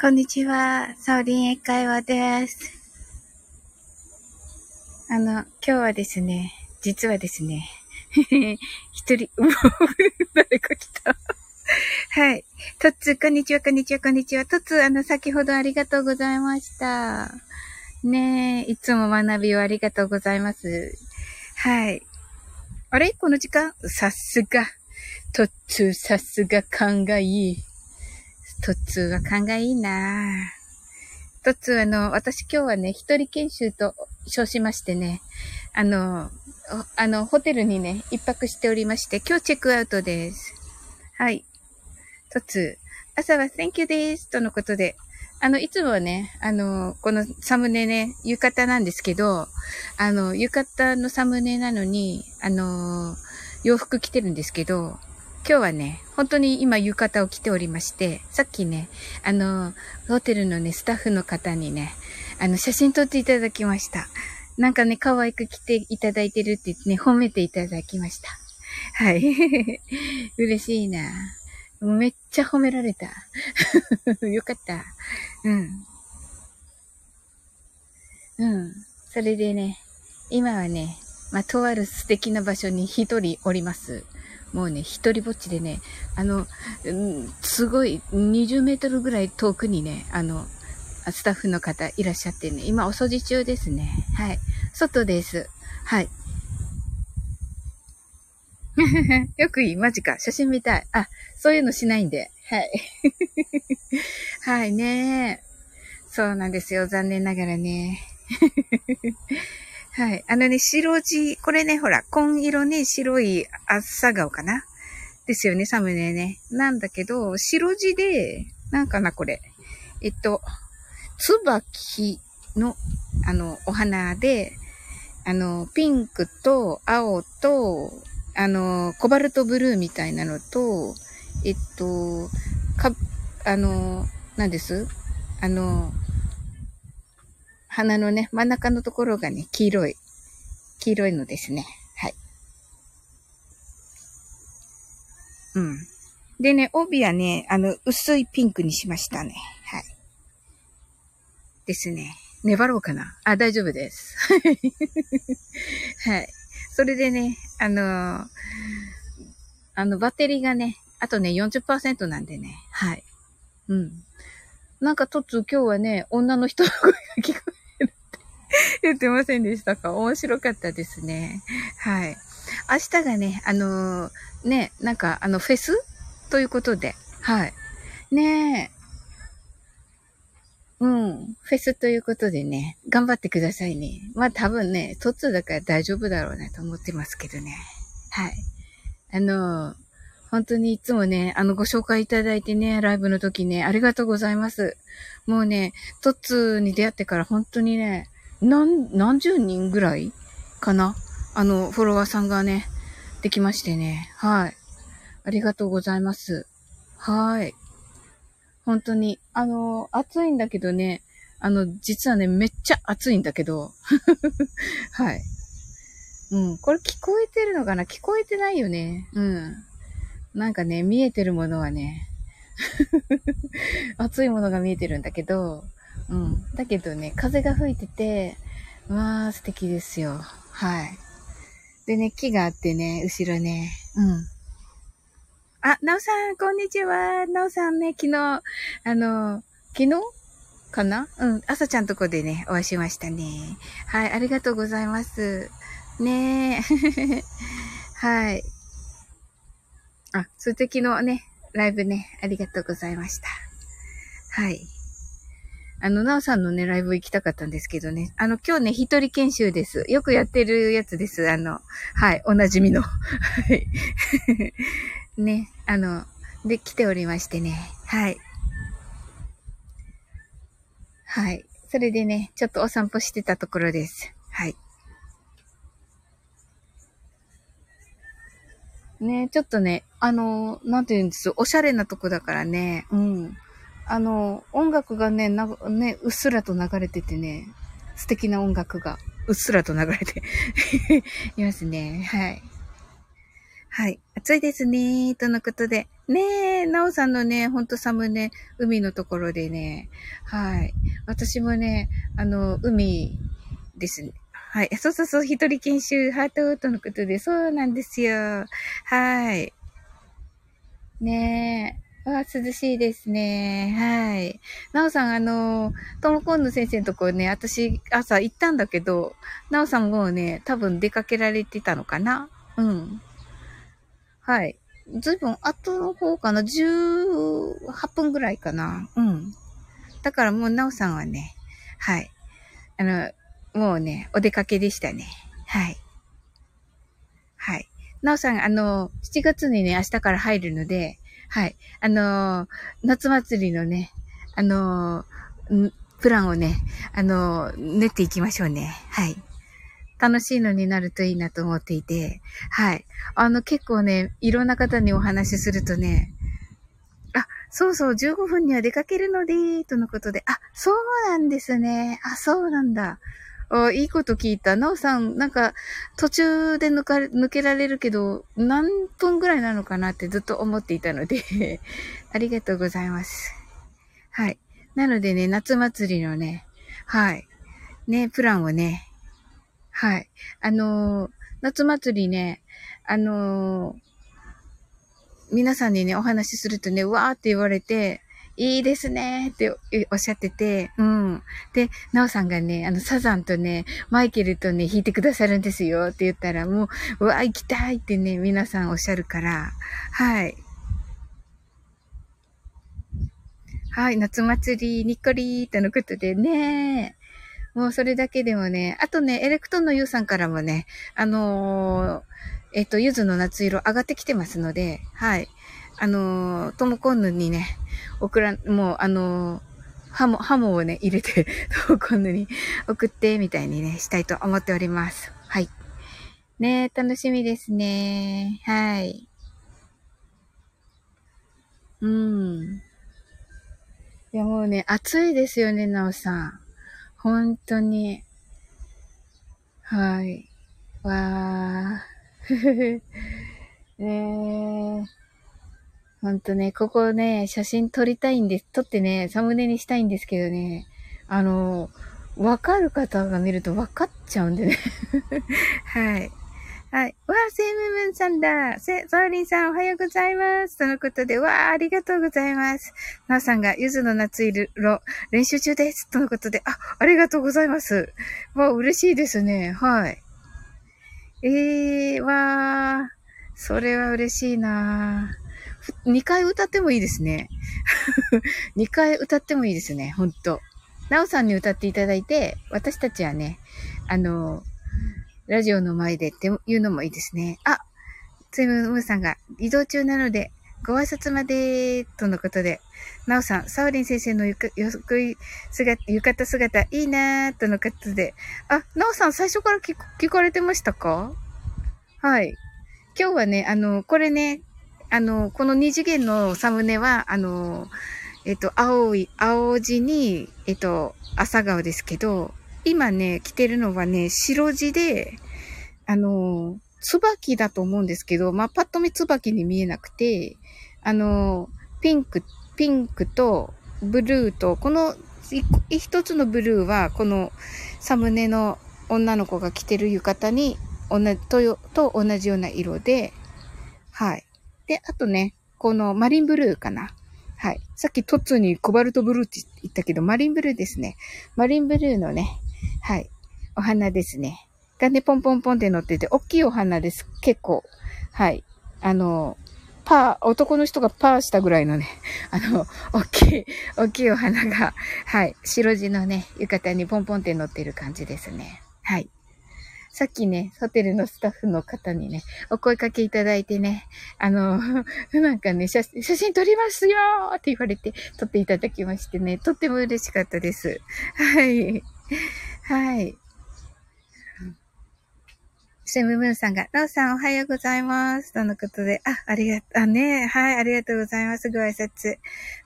こんにちは。サオリン英会話です。あの、今日はですね、実はですね、一人、誰か来た。はい。トッツー、こんにちは、こんにちは、こんにちは。トッツー、あの、先ほどありがとうございました。ねえ、いつも学びをありがとうございます。はい。あれ？この時間？さすが。トッツー、さすが勘がいい。トッツーは勘がいいなトッツーあの、私今日はね、一人研修と称しましてね、あの、あの、ホテルにね、一泊しておりまして、今日チェックアウトです。はい。トッツー、朝は Thank you です。とのことで、あの、いつもはね、あの、このサムネね、浴衣なんですけど、あの、浴衣のサムネなのに、あの、洋服着てるんですけど、今日はね、本当に今浴衣を着ておりまして、さっきね、あの、ホテルのね、スタッフの方にね、あの、写真撮っていただきました。なんかね、可愛く着ていただいてるって言ってね、褒めていただきました。はい。嬉しいな。めっちゃ褒められた。よかった。うん。うん。それでね、今はね、まあ、とある素敵な場所に一人おります。もうね、一人ぼっちでね、あの、うん、すごい20メートルぐらい遠くにね、あの、スタッフの方いらっしゃってね、今お掃除中ですね。はい。外です。はい。よくいいマジか。写真見たい。あ、そういうのしないんで。はい。はいねそうなんですよ。残念ながらね。はい。あのね、白地、これね、ほら、紺色ね、白い朝顔かな？ですよね、サムネね。なんだけど、白地で、なんかな、これ。えっと、椿の、あの、お花で、あの、ピンクと青と、あの、コバルトブルーみたいなのと、えっと、か、あの、何です？あの、鼻のね、真ん中のところがね、黄色い、黄色いのですね。はい。うん。でね、帯はね、あの、薄いピンクにしましたね。はい。ですね。粘ろうかなあ、大丈夫です。はい。それでね、あのー、あの、バッテリーがね、あとね、40%なんでね。はい。うん。なんか、とつ、今日はね、女の人の声が聞こえ 言ってませんでしたか？面白かったですね。はい。明日がね、あのー、ね、なんか、あの、フェス？ということで、はい。ねえ。うん。フェスということでね、頑張ってくださいね。まあ多分ね、トッツだから大丈夫だろうなと思ってますけどね。はい。あのー、本当にいつもね、あの、ご紹介いただいてね、ライブの時ね、ありがとうございます。もうね、トッツに出会ってから本当にね、何、何十人ぐらいかな？あの、フォロワーさんがね、できましてね。はい。ありがとうございます。はい。本当に、あの、暑いんだけどね、あの、実はね、めっちゃ暑いんだけど。はい。うん。これ聞こえてるのかな？聞こえてないよね。うん。なんかね、見えてるものはね、熱いものが見えてるんだけど、うん。だけどね、風が吹いてて、わー、素敵ですよ。はい。でね、木があってね、後ろね、うん。あ、なおさん、こんにちは。なおさんね、昨日、あの、昨日？かな？うん。朝ちゃんとこでね、お会いしましたね。はい、ありがとうございます。ねえ。はい。あ、そして昨日ね、ライブね、ありがとうございました。はい。あの、なおさんのね、ライブ行きたかったんですけどね。あの、今日ね、一人研修です。よくやってるやつです。あの、はい、おなじみの。はい。ね、あの、で、来ておりましてね。はい。はい。それでね、ちょっとお散歩してたところです。はい。ね、ちょっとね、あの、なんて言うんです、おしゃれなとこだからね、うん。あの、音楽がね、な、ね、うっすらと流れててね、素敵な音楽がうっすらと流れて いますね。はい。はい。暑いですね。とのことで。ねえ、なおさんのね、ほんと寒ね、海のところでね。はい。私もね、あの、海ですね。はい。そうそうそう、一人研修、ハートとのことで、そうなんですよ。はい。ねえ。わあ、涼しいですね。はい。なおさん、あの、ともこんの先生のとこね、私、朝行ったんだけど、なおさんもうね、多分出かけられてたのかなうん。はい。ずいぶん後の方かな ?18 分ぐらいかなうん。だからもうなおさんはね、はい。あの、もうね、お出かけでしたね。はい。はい。なおさん、あの、7月にね、明日から入るので、はい。あの、夏祭りのね、あの、プランをね、あの、練っていきましょうね。はい。楽しいのになるといいなと思っていて、はい。あの、結構ね、いろんな方にお話しするとね、あ、そうそう、15分には出かけるので、とのことで、あ、そうなんですね。あ、そうなんだ。あ、いいこと聞いた。なおさん、なんか、途中で抜かれ抜けられるけど、何分ぐらいなのかなってずっと思っていたので ありがとうございます。はい。なのでね、夏祭りのね、はい。ね、プランをね、はい。あのー、夏祭りね、あのー、皆さんにね、お話しするとね、わーって言われて、いいですねっておっしゃってて、うん。で、なおさんがね、あの、サザンとね、マイケルとね、弾いてくださるんですよって言ったら、もう、うわ、行きたいってね、皆さんおっしゃるから、はい。はい、夏祭り、にっこりーとのことでね、もうそれだけでもね、あとね、エレクトンのユウさんからもね、あのー、えっ、と、ゆずの夏色上がってきてますので、はい。あのー、トモコンヌにね、送ら、もう、あのー、ハモ、ハモをね、入れて、トモコンヌに送って、みたいにね、したいと思っております。はい。ね楽しみですね。はい。うん。いや、もうね、暑いですよね、なおさん。本当に。はい。わー。ねえ。ほんとね、ここね、写真撮りたいんです。撮ってね、サムネにしたいんですけどね、あの、わかる方が見るとわかっちゃうんでね。はい。はい。わー、セイムムンさんだ。セ、ソーリンさんおはようございます。とのことで、わー、ありがとうございます。なおさんが、ゆずの夏色、練習中です。とのことで、あ、ありがとうございます。わー、嬉しいですね。はい。えー、わー、それは嬉しいなー。2回歌ってもいいですね。2回歌ってもいいですね、ほんと。なおさんに歌っていただいて、私たちはね、あの、ラジオの前でっていうのもいいですね。あ、ついむむさんが移動中なので、ご挨拶まで、とのことで、なおさん、サウリン先生のゆか、よくい姿、浴衣姿、いいなー、とのことで、あ、なおさん、最初から聞聞かれてましたか？はい。今日はね、あの、これね、あの、この二次元のサムネは、あの、えっと、青い、青地に、えっと、朝顔ですけど、今ね、着てるのはね、白地で、あの、椿だと思うんですけど、まあ、パッと見椿に見えなくて、あの、ピンク、ピンクとブルーと、この一つのブルーは、このサムネの女の子が着てる浴衣に、同じ、と、と同じような色で、はい。で、あとね、このマリンブルーかな。はい。さっきトッツーにコバルトブルーって言ったけど、マリンブルーですね。マリンブルーのね、はい。お花ですね。がね、ポンポンポンって乗ってて、大きいお花です。結構。はい。あの、パー、男の人がパーしたぐらいのね、あの、大きい、大きいお花が、はい。白地のね、浴衣にポンポンって乗ってる感じですね。はい。さっきね、ホテルのスタッフの方にね、お声かけいただいてね、あの、なんかね、写真撮りますよって言われて撮っていただきましてね、とっても嬉しかったです。はい。はい。セムムーンさんが、ローさんおはようございます。とのことで、あ、ありがとう、あ、ね、はい、ありがとうございます。ご挨拶。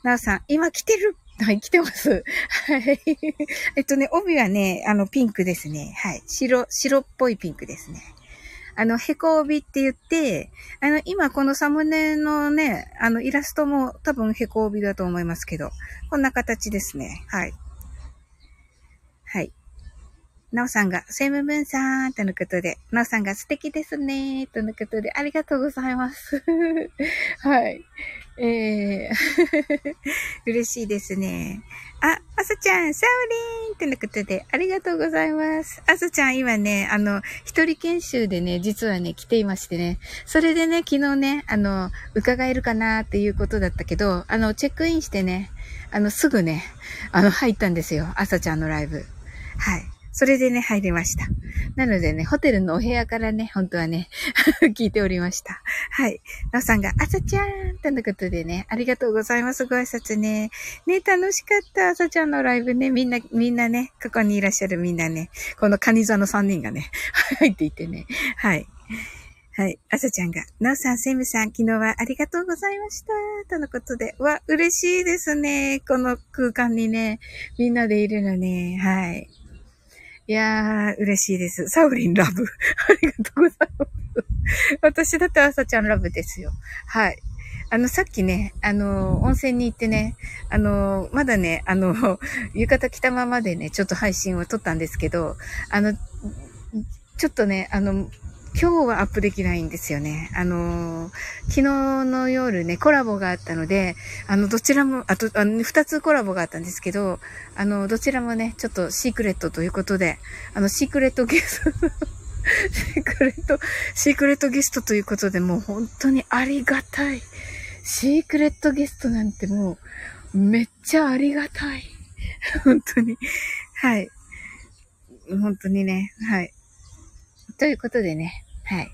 なおさん、今来てるはい、来てます。はい。えっとね、帯はね、あの、ピンクですね。はい。白、白っぽいピンクですね。あの、へこ帯って言って、あの、今このサムネのね、あの、イラストも多分へこ帯だと思いますけど、こんな形ですね。はい。はい。なおさんが、セムムンさんとのことで、なおさんが素敵ですねとのことで、ありがとうございます。はい。えー、嬉しいですね。あ、あさちゃん、サウリンとのことで、ありがとうございます。あさちゃん、今ね、あの、一人研修でね、実はね、来ていましてね、それでね、昨日ね、あの、伺えるかなっていうことだったけど、あの、チェックインしてね、あの、すぐね、あの、入ったんですよ。あさちゃんのライブ。はい。それでね、入りました。なのでね、ホテルのお部屋からね、本当はね、聞いておりました。はい。なおさんが、あさちゃんとのことでね、ありがとうございます。ご挨拶ね。ね、楽しかった。あさちゃんのライブね、みんな、みんなね、ここにいらっしゃるみんなね、このカニ座の3人がね、入っていてね。はい。はい。あさちゃんが、なおさん、セムさん、昨日はありがとうございました。とのことで、わ、嬉しいですね。この空間にね、みんなでいるのね。はい。いやー、嬉しいです。サウリンラブ。ありがとうございます。私だって朝ちゃんラブですよ。はい。あの、さっきね、あの、温泉に行ってね、あの、まだね、あの、浴衣着たままでね、ちょっと配信を撮ったんですけど、あの、ちょっとね、あの、今日はアップできないんですよね。あのー、昨日の夜ね、コラボがあったので、あの、どちらも、あと、あの、二つコラボがあったんですけど、あの、どちらもね、ちょっとシークレットということで、あの、シークレットゲストシークレット、シークレットゲストということで、もう本当にありがたい。シークレットゲストなんてもう、めっちゃありがたい。本当に。はい。本当にね、はい。ということでね、はい。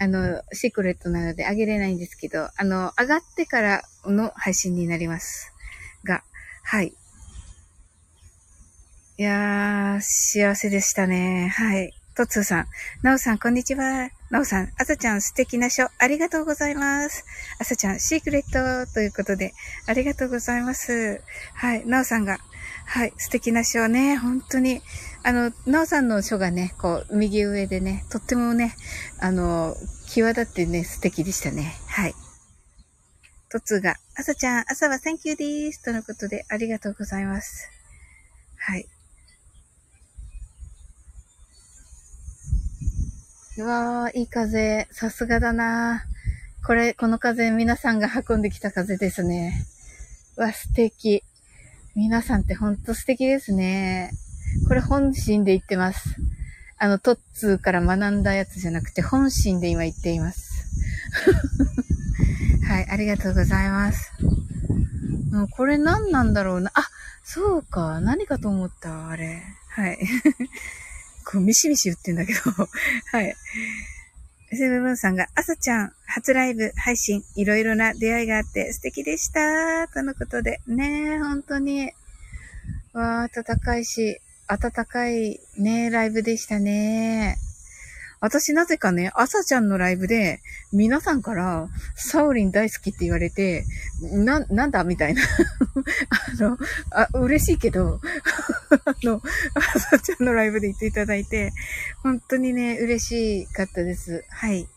あの、シークレットなのであげれないんですけど、あの、上がってからの配信になります。が、はい。いやー、幸せでしたね。はい。トツーさん。ナオさん、こんにちは。ナオさん、あさちゃん、素敵な書、ありがとうございます。あさちゃん、シークレットということで、ありがとうございます。はい。ナオさんが、はい、素敵な書ね、本当に、あの、なおさんの書がね、こう、右上でね、とってもね、あの、際立ってね、素敵でしたね。はい。とつが、あさちゃん、朝はサンキューでーす。とのことで、ありがとうございます。はい。うわー、いい風。さすがだなこれ、この風、皆さんが運んできた風ですね。わ、素敵。皆さんってほんと素敵ですね。これ本心で言ってます。あの、トッツーから学んだやつじゃなくて、本心で今言っています。はい、ありがとうございます。もうこれ何なんだろうな。あ、そうか。何かと思った、あれ。はい。こう、ミシミシ言ってんだけど。はい。セブブンさんが、朝ちゃん、初ライブ、配信、いろいろな出会いがあって素敵でした。とのことで。ねえ、本当に。わあ、暖かいし、暖かいね、ライブでしたね。私なぜかね、朝ちゃんのライブで、皆さんから、サオリン大好きって言われて、な、なんだみたいな。あの、あ、嬉しいけど、あの、朝ちゃんのライブで言っていただいて、本当にね、嬉しかったです。はい。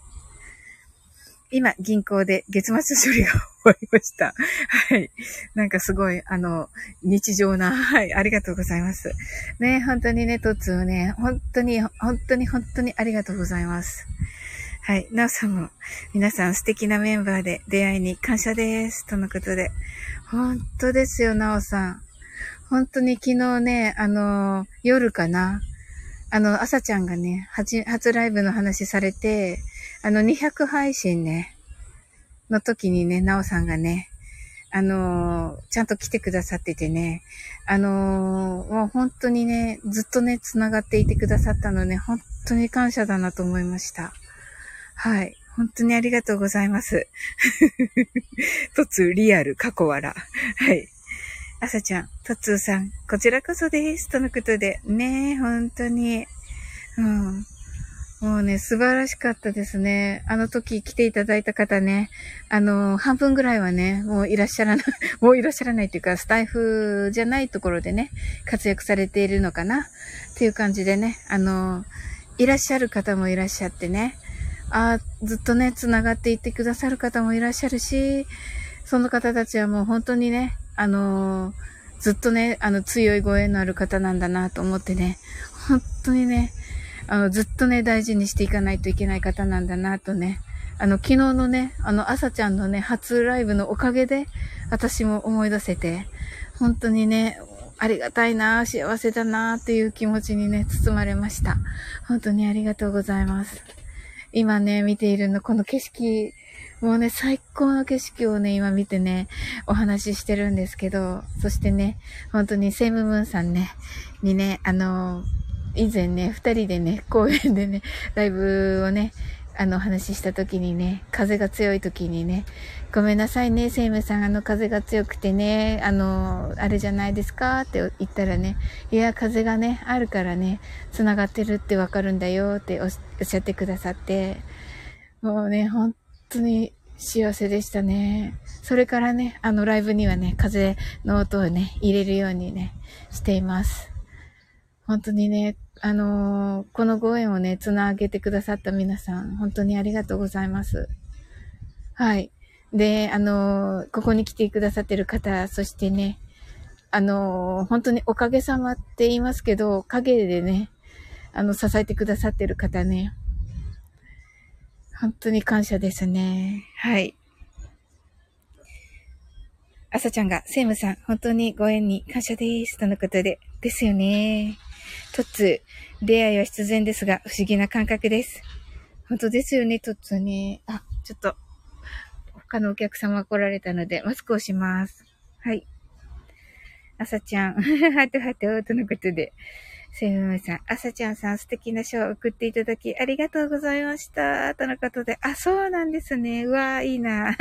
今、銀行で月末処理が終わりました。はい。なんかすごい、あの、日常な、はい、ありがとうございます。ね、本当にね、トッツーね、本当に、本当に、本当にありがとうございます。はい。なおさんも、皆さん素敵なメンバーで出会いに感謝です。とのことで。本当ですよ、なおさん。本当に昨日ね、あの、夜かな。あの、朝ちゃんがね、初、初ライブの話されて、あの、200配信ね、の時にね、なおさんがね、あのー、ちゃんと来てくださっててね、あのー、もう本当にね、ずっとね、繋がっていてくださったのね、本当に感謝だなと思いました。はい。本当にありがとうございます。とつリアル、過去笑。はい。あさちゃん、とつーさん、こちらこそです。とのことで、ね本当に。うん。もうね、素晴らしかったですね。あの時来ていただいた方ね、あの、半分ぐらいはね、もういらっしゃらない、もういらっしゃらないっていうか、スタイフじゃないところでね、活躍されているのかなっていう感じでね、あの、いらっしゃる方もいらっしゃってね。あずっとね、繋がっていってくださる方もいらっしゃるし、その方たちはもう本当にね、あの、ずっとね、あの、強いご縁のある方なんだなと思ってね、本当にね、あの、ずっとね、大事にしていかないといけない方なんだなとね、あの、昨日のね、あの、朝ちゃんのね、初ライブのおかげで、私も思い出せて、本当にね、ありがたいな、幸せだな、っていう気持ちにね、包まれました。本当にありがとうございます。今ね、見ているの、この景色、もうね、最高の景色をね、今見てね、お話ししてるんですけど、そしてね、本当にセムムーンさんね、にね、あの、以前ね、二人でね、公園でね、ライブをね、あの、話した時にね、風が強い時にね、ごめんなさいね、セイムさん、あの、風が強くてね、あの、あれじゃないですかって言ったらね、いや、風がね、あるからね、繋がってるってわかるんだよっておっしゃってくださって、もうね、本当に幸せでしたね。それからね、あの、ライブにはね、風の音をね、入れるようにね、しています。本当にね、あのー、このご縁をね、つなげてくださった皆さん、本当にありがとうございます。はい。で、あのー、ここに来てくださってる方、そしてね、あのー、本当におかげさまって言いますけど、陰でね、あの、支えてくださってる方ね、本当に感謝ですね。はい。朝ちゃんが、セイムさん、本当にご縁に感謝です。とのことで。ですよね。トッツー、出会いは必然ですが、不思議な感覚です。本当ですよね、トッツーね。あ、ちょっと、他のお客様来られたので、マスクをします。はい。朝ちゃん、はとはと、とのことで。セムムさん、朝ちゃんさん素敵な賞を送っていただきありがとうございました。とのことで、あ、そうなんですね。うわいいな。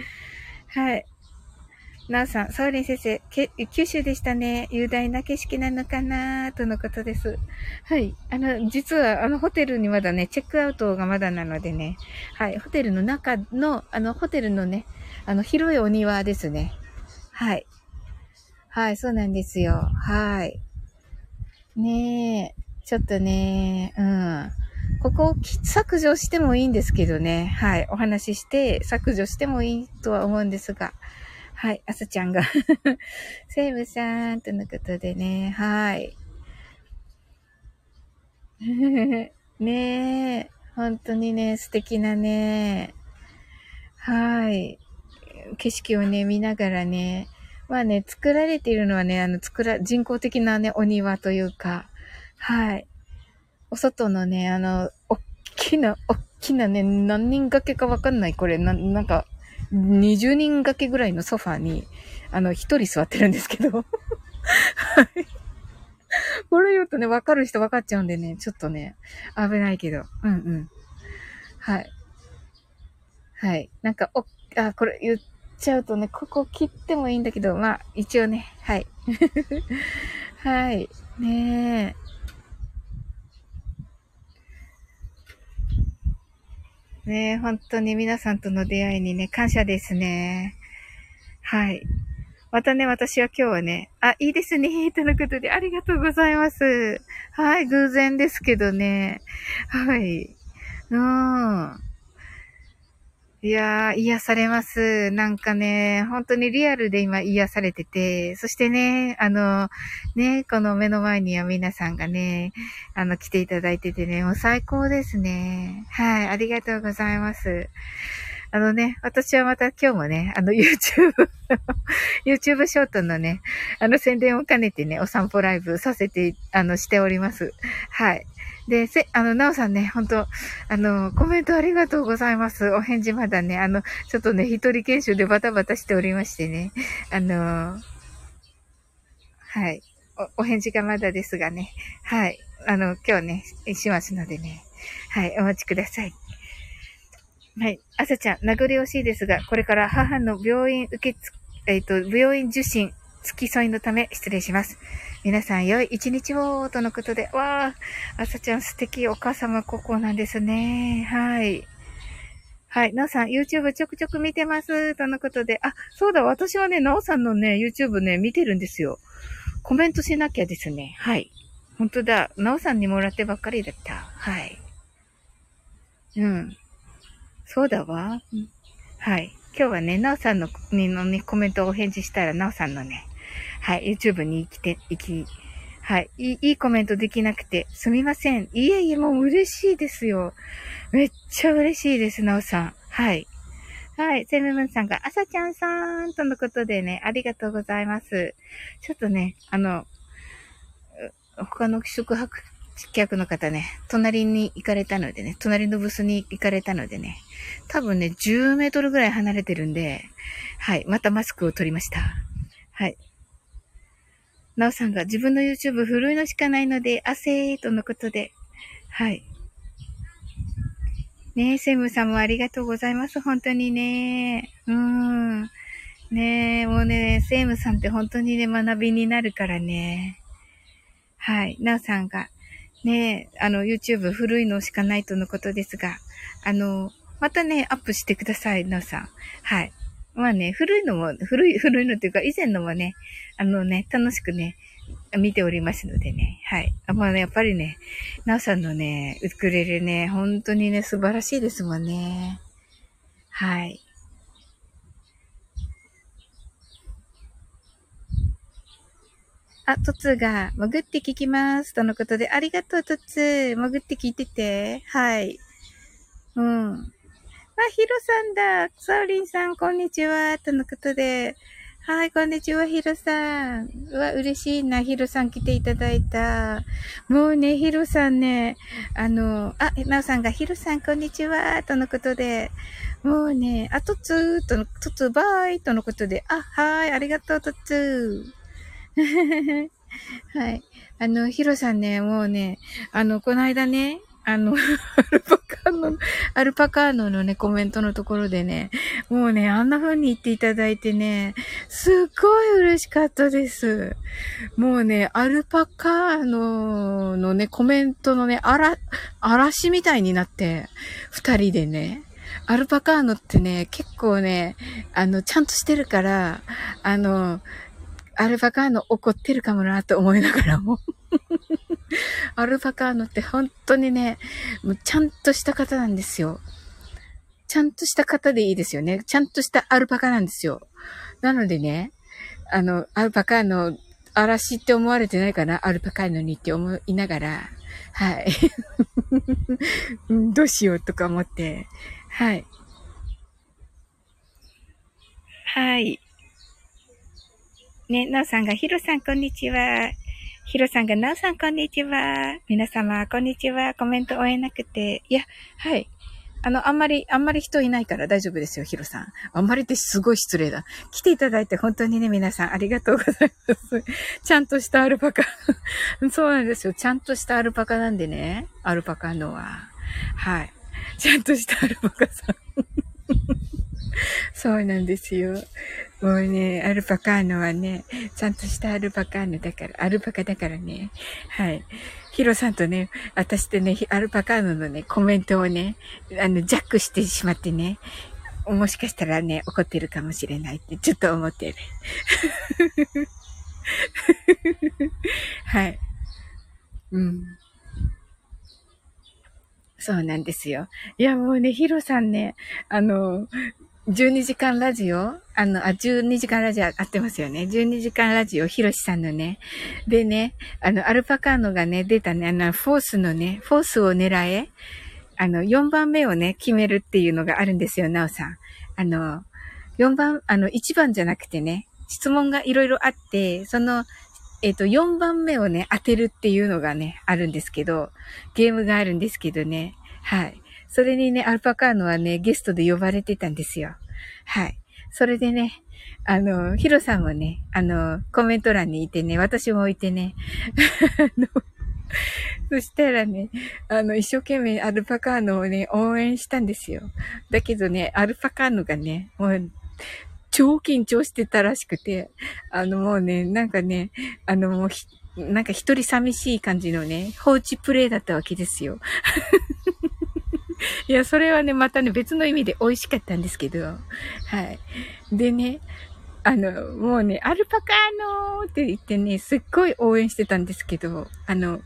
はい。なおさん、ソーリン先生、九州でしたね。雄大な景色なのかな？とのことです。はい。あの、実は、あの、ホテルにまだね、チェックアウトがまだなのでね。はい。ホテルの中の、あの、ホテルのね、あの、広いお庭ですね。はい。はい、そうなんですよ。はい。ねえ、ちょっとね、うん。ここを削除してもいいんですけどね。はい。お話しして削除してもいいとは思うんですが。はい、朝ちゃんが。セイムさんとのことでね、はい。ねえ、本当にね、素敵なね、はい。景色をね、見ながらね、まあね、作られているのはね、あの、作ら、人工的なね、お庭というか、はい。お外のね、あの、おっきな、おっきなね、何人掛けかわかんない、これ、な、なんか、20人掛けぐらいのソファに、あの、一人座ってるんですけど。はい。これ言うとね、わかる人わかっちゃうんでね、ちょっとね、危ないけど。うんうん。はい。はい。なんか、お、あ、これ言っちゃうとね、ここ切ってもいいんだけど、まあ、一応ね、はい。はい。ねえ。ね本当に皆さんとの出会いにね、感謝ですね。はい。またね、私は今日はね、あ、いいですね、とのことでありがとうございます。はい、偶然ですけどね。はい。うん。いやー、癒されます。なんかね、本当にリアルで今癒されてて、そしてね、あの、ね、この目の前には皆さんがね、あの、来ていただいててね、もう最高ですね。はい、ありがとうございます。あのね、私はまた今日もね、あの YouTube、YouTube ショートのね、あの宣伝を兼ねてね、お散歩ライブさせて、あの、しております。はい。で、せ、あの、なおさんね、本当あの、コメントありがとうございます。お返事まだね、あの、ちょっとね、一人研修でバタバタしておりましてね、あの、はい。お、お返事がまだですがね、はい。あの、今日ね、しますのでね、はい、お待ちください。はい。朝ちゃん、名残惜しいですが、これから母の病院受け、えっ、ー、と、病院受診、付き添いのため失礼します。皆さん良い一日を、とのことで、わあ、朝ちゃん素敵お母様高校なんですね。はい。はい。なおさん、YouTube ちょくちょく見てます。とのことで。あ、そうだ、私はね、なおさんのね、YouTube ね、見てるんですよ。コメントしなきゃですね。はい。本当だ。なおさんにもらってばっかりだった。はい。うん。そうだわ。はい。今日はね、なおさんのにのね、コメントをお返事したら、なおさんのね、はい、YouTube に生きて、生き、はい、いい、いいコメントできなくて、すみません。いえいえ、もう嬉しいですよ。めっちゃ嬉しいです、なおさん。はい。はい。セムムンさんが、あさちゃんさんとのことでね、ありがとうございます。ちょっとね、あの、他の宿泊客の方ね、隣に行かれたのでね、隣のブスに行かれたのでね、多分ね、10メートルぐらい離れてるんで、はい、またマスクを取りました。はい。なおさんが自分の YouTube 古いのしかないので、汗ーとのことで、はい。ねえ、セムさんもありがとうございます。本当にね。うん。ねえ、もうね、セムさんって本当にね、学びになるからね。はい。なおさんが、ねえ、あの、YouTube 古いのしかないとのことですが、あの、またね、アップしてください、なおさん。はい。まあね、古いのも、古い、古いのっていうか、以前のもね、あのね、楽しくね、見ておりますのでね。はい。まあね、やっぱりね、なおさんのね、ウクレレね、本当にね、素晴らしいですもんね。はい。あ、トツが、潜って聞きます。とのことで、ありがとう、トツ。潜って聞いてて。はい。うん。あ、ヒロさんだ。サウリンさん、こんにちは。とのことで。はい、こんにちは、ヒロさん。うわ、嬉しいな、ヒロさん来ていただいた。もうね、ヒロさんね、あの、あ、ナオさんが、ヒロさん、こんにちは、とのことで、もうね、あ、とつー、との、とつばーい、とのことで、あ、はい、ありがとう、とつー。はい。あの、ヒロさんね、もうね、あの、この間ね、あの、アルパカーノ、アルパカーノのね、コメントのところでね、もうね、あんな風に言っていただいてね、すっごい嬉しかったです。もうね、アルパカーノのね、コメントのね、あら、嵐みたいになって、二人でね、アルパカーノってね、結構ね、あの、ちゃんとしてるから、あの、アルパカーノ怒ってるかもなと思いながらも アルパカーノって本当にね、もうちゃんとした方なんですよ。ちゃんとした方でいいですよね。ちゃんとしたアルパカなんですよ。なのでね、あの、アルパカーノ、嵐って思われてないかなアルパカーノにって思いながら、はい。どうしようとか思って、はい。はい。ね、なおさんが、ひろさんこんにちは。ひろさんが、なおさんこんにちは。皆様、こんにちは。コメント終えなくて。いや、はい。あの、あんまり、あんまり人いないから大丈夫ですよ、ひろさん。あんまりってすごい失礼だ。来ていただいて本当にね、皆さんありがとうございます。ちゃんとしたアルパカ。そうなんですよ。ちゃんとしたアルパカなんでね。アルパカのは。はい。ちゃんとしたアルパカさん。そうなんですよ。もうね、アルパカーノはね、ちゃんとしたアルパカーノだから、アルパカだからね。はい。ヒロさんとね、私とね、アルパカーノのね、コメントをね、あの、ジャックしてしまってね、もしかしたらね、怒ってるかもしれないってちょっと思ってる。はい。うん。そうなんですよ。いや、もうね、ヒロさんね、あの、12時間ラジオあの、あ、12時間ラジオ合ってますよね。12時間ラジオ、ひろしさんのね。でね、あの、アルパカーノがね、出たね、あの、フォースのね、フォースを狙え、あの、4番目をね、決めるっていうのがあるんですよ、なおさん。あの、4番、あの、1番じゃなくてね、質問がいろいろあって、その、えっ、ー、と、4番目をね、当てるっていうのがね、あるんですけど、ゲームがあるんですけどね、はい。それにね、アルパカーノはね、ゲストで呼ばれてたんですよ。はい。それでね、あの、ヒロさんもね、あの、コメント欄にいてね、私もいてね、そしたらね、あの、一生懸命アルパカーノをね、応援したんですよ。だけどね、アルパカーノがね、もう、超緊張してたらしくて、あのもうね、なんかね、あのもうなんか一人寂しい感じのね、放置プレイだったわけですよ。いや、それはね、またね、別の意味で美味しかったんですけど、はい。でね、あの、もうね、アルパカーノーって言ってね、すっごい応援してたんですけど、あの、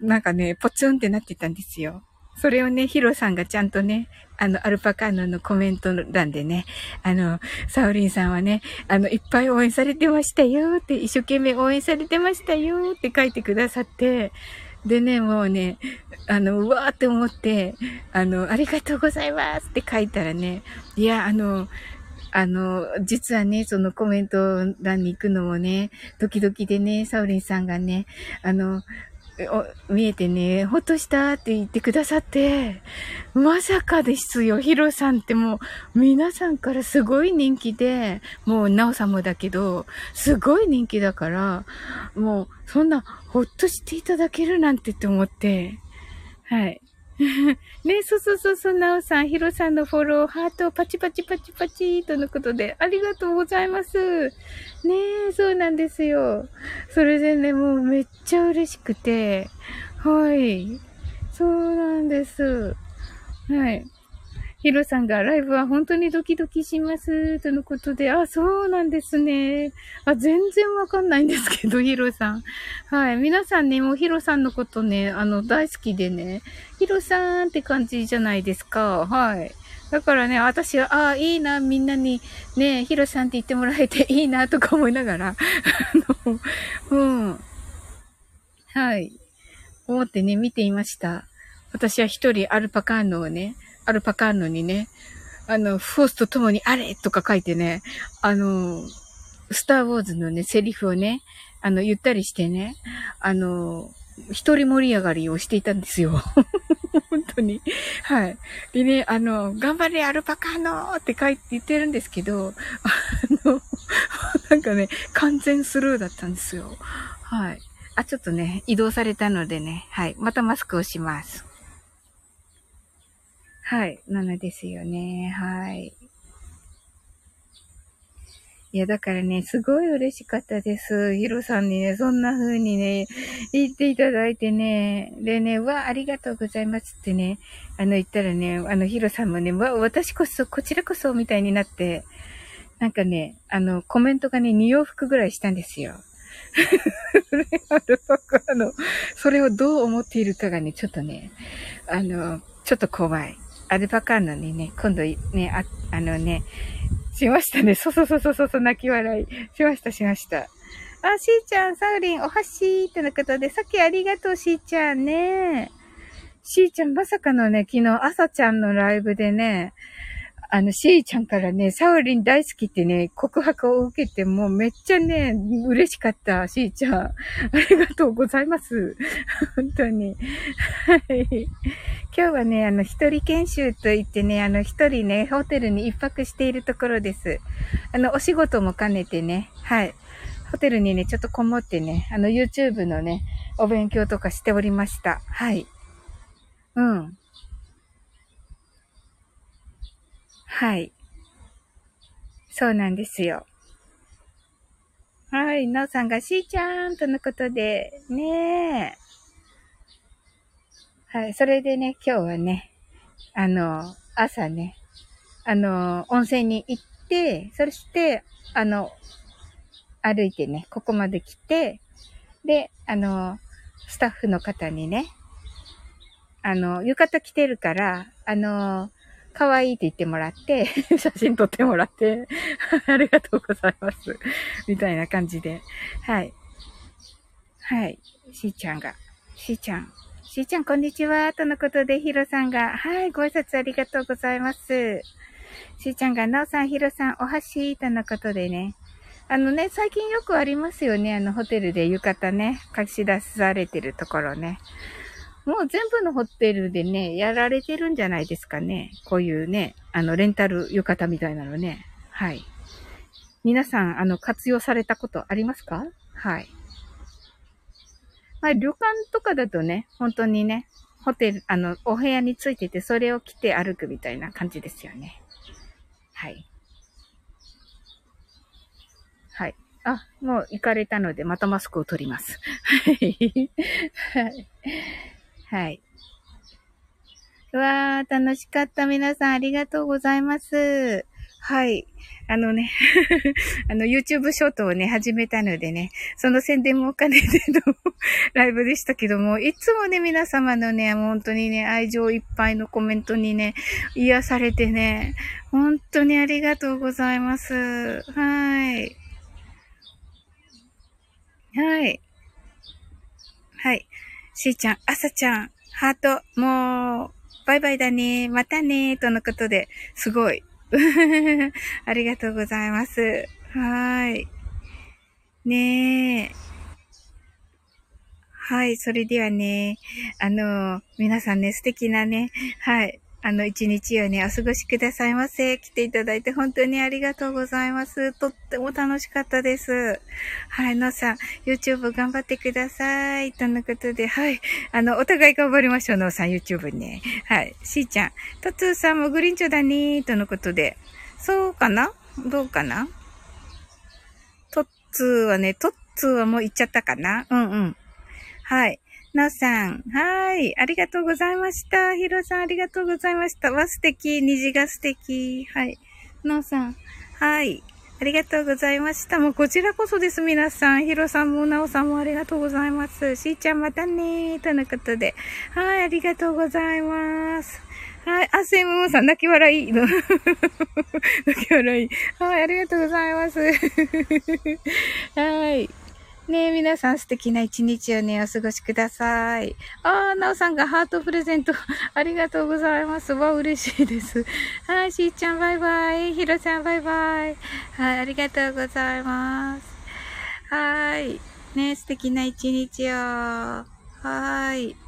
なんかね、ポツンってなってたんですよ。それをね、ヒロさんがちゃんとね、あの、アルパカーノのコメント欄でね、あの、サウリンさんはね、あの、いっぱい応援されてましたよって、一生懸命応援されてましたよって書いてくださって、でね、もうね、あの、うわーって思って、あの、ありがとうございますって書いたらね、いや、あの、あの、実はね、そのコメント欄に行くのもね、時々でね、サウリンさんがね、あの、お見えてね、ほっとしたって言ってくださって、まさかですよ、ヒロさんってもう皆さんからすごい人気で、もうナオさんもだけど、すごい人気だから、もうそんなほっとしていただけるなんてって思って、はい。ね、そうそうそうそう、なおさん、ひろさんのフォロー、ハート、パチパチパチパチとのことで、ありがとうございます。ねえ、そうなんですよ。それでね、もうめっちゃ嬉しくて、はい。そうなんです。はい。ヒロさんがライブは本当にドキドキします。とのことで、あ、そうなんですね。あ、全然わかんないんですけど、ヒロさん。はい。皆さんね、もうヒロさんのことね、あの、大好きでね、ヒロさんって感じじゃないですか。はい。だからね、私は、ああ、いいな、みんなに、ね、ヒロさんって言ってもらえて いいな、とか思いながら、あの、うん。はい。思ってね、見ていました。私は一人アルパカーノをね、アルパカーノにね、あの、フォースと共にあれとか書いてね、あの、スターウォーズのね、セリフをね、あの、言ったりしてね、あの、一人盛り上がりをしていたんですよ。本当に。はい。でね、あの、頑張れアルパカーノって書いて言ってるんですけど、あの、なんかね、完全スルーだったんですよ。はい。あ、ちょっとね、移動されたのでね、はい。またマスクをします。はい。7ですよね。はい。いや、だからね、すごい嬉しかったです。ヒロさんにね、そんな風にね、言っていただいてね、でね、わ、ありがとうございますってね、あの、言ったらね、あの、ヒロさんもね、わ、私こそ、こちらこそ、みたいになって、なんかね、あの、コメントがね、2往復ぐらいしたんですよ。あの、それをどう思っているかがね、ちょっとね、あの、ちょっと怖い。アルパカーノにね、今度ね、あ、あのね、しましたね。そうそうそうそうそう、泣き笑い。しました、しました。あ、しーちゃん、サウリン、おはしーってのことで、さっきありがとう、しーちゃんね。しーちゃん、まさかのね、昨日、朝ちゃんのライブでね、あの、しーちゃんからね、サウリン大好きってね、告白を受けて、もうめっちゃね、嬉しかった、しーちゃん。ありがとうございます。本当に。はい。今日はね、あの、一人研修と言ってね、あの、一人ね、ホテルに一泊しているところです。あの、お仕事も兼ねてね、はい。ホテルにね、ちょっとこもってね、あの、YouTube のね、お勉強とかしておりました。はい。うん。はい。そうなんですよ。はい。なおさんがしーちゃんとのことで、ねえ。はい。それでね、今日はね、あの、朝ね、あの、温泉に行って、そして、あの、歩いてね、ここまで来て、で、あの、スタッフの方にね、あの、浴衣着てるから、あの、可愛いって言ってもらって、写真撮ってもらって、ありがとうございます。みたいな感じで。はい。はい。しーちゃんが。しーちゃん。しーちゃん、こんにちは。とのことで、ひろさんが、はい、ご挨拶ありがとうございます。しーちゃんが、なおさん、ひろさん、お箸。とのことでね。あのね、最近よくありますよね。あの、ホテルで浴衣ね、貸し出されてるところね。もう全部のホテルでね、やられてるんじゃないですかね。こういうね、あの、レンタル浴衣みたいなのね。はい。皆さん、あの、活用されたことありますか？はい。まあ、旅館とかだとね、本当にね、ホテル、あの、お部屋についてて、それを着て歩くみたいな感じですよね。はい。はい。あ、もう行かれたので、またマスクを取ります。はい。はい。うわー、楽しかった。皆さんありがとうございます。はい。あのね あの、YouTube ショートをね、始めたのでね、その宣伝もお金での ライブでしたけども、いつもね、皆様のね、本当にね、愛情いっぱいのコメントにね、癒されてね、本当にありがとうございます。はい。はい。はい。しーちゃん、あさちゃん、ハート、もう、バイバイだね、またね、とのことで、すごい。ありがとうございます。はーい。ねえ。はい、それではね、あの、皆さんね、素敵なね、はい、あの、一日をね、お過ごしくださいませ。来ていただいて本当にありがとうございます。とっても楽しかったです。はい、のさん、YouTube 頑張ってください。とのことで、はい。あの、お互い頑張りましょう、のさん、YouTube ね。はい。しーちゃん、トツーさんもグリーンチョだねとのことで。そうかな？どうかな？トッツーはね、トッツーはもう行っちゃったかな？うんうん。はい。なおさん。はい。ありがとうございました。ひろさん、ありがとうございました。わ、素敵。虹が素敵。はい。なおさん。はい。ありがとうございました。もうこちらこそです、皆さん。ひろさんもなおさんもありがとうございます。しーちゃんまたねー。とのことで。はい。ありがとうございます。はい。あ、セムーさん、泣き笑い。泣き笑い。はい。ありがとうございます。はい。ねえ、皆さん素敵な一日をね、お過ごしください。あー、なおさんがハートプレゼント、ありがとうございます。わ、嬉しいです。はい、しーちゃんバイバイ。ひろちゃんバイバイ。はい、ありがとうございます。はい。ねえ素敵な一日を。はい。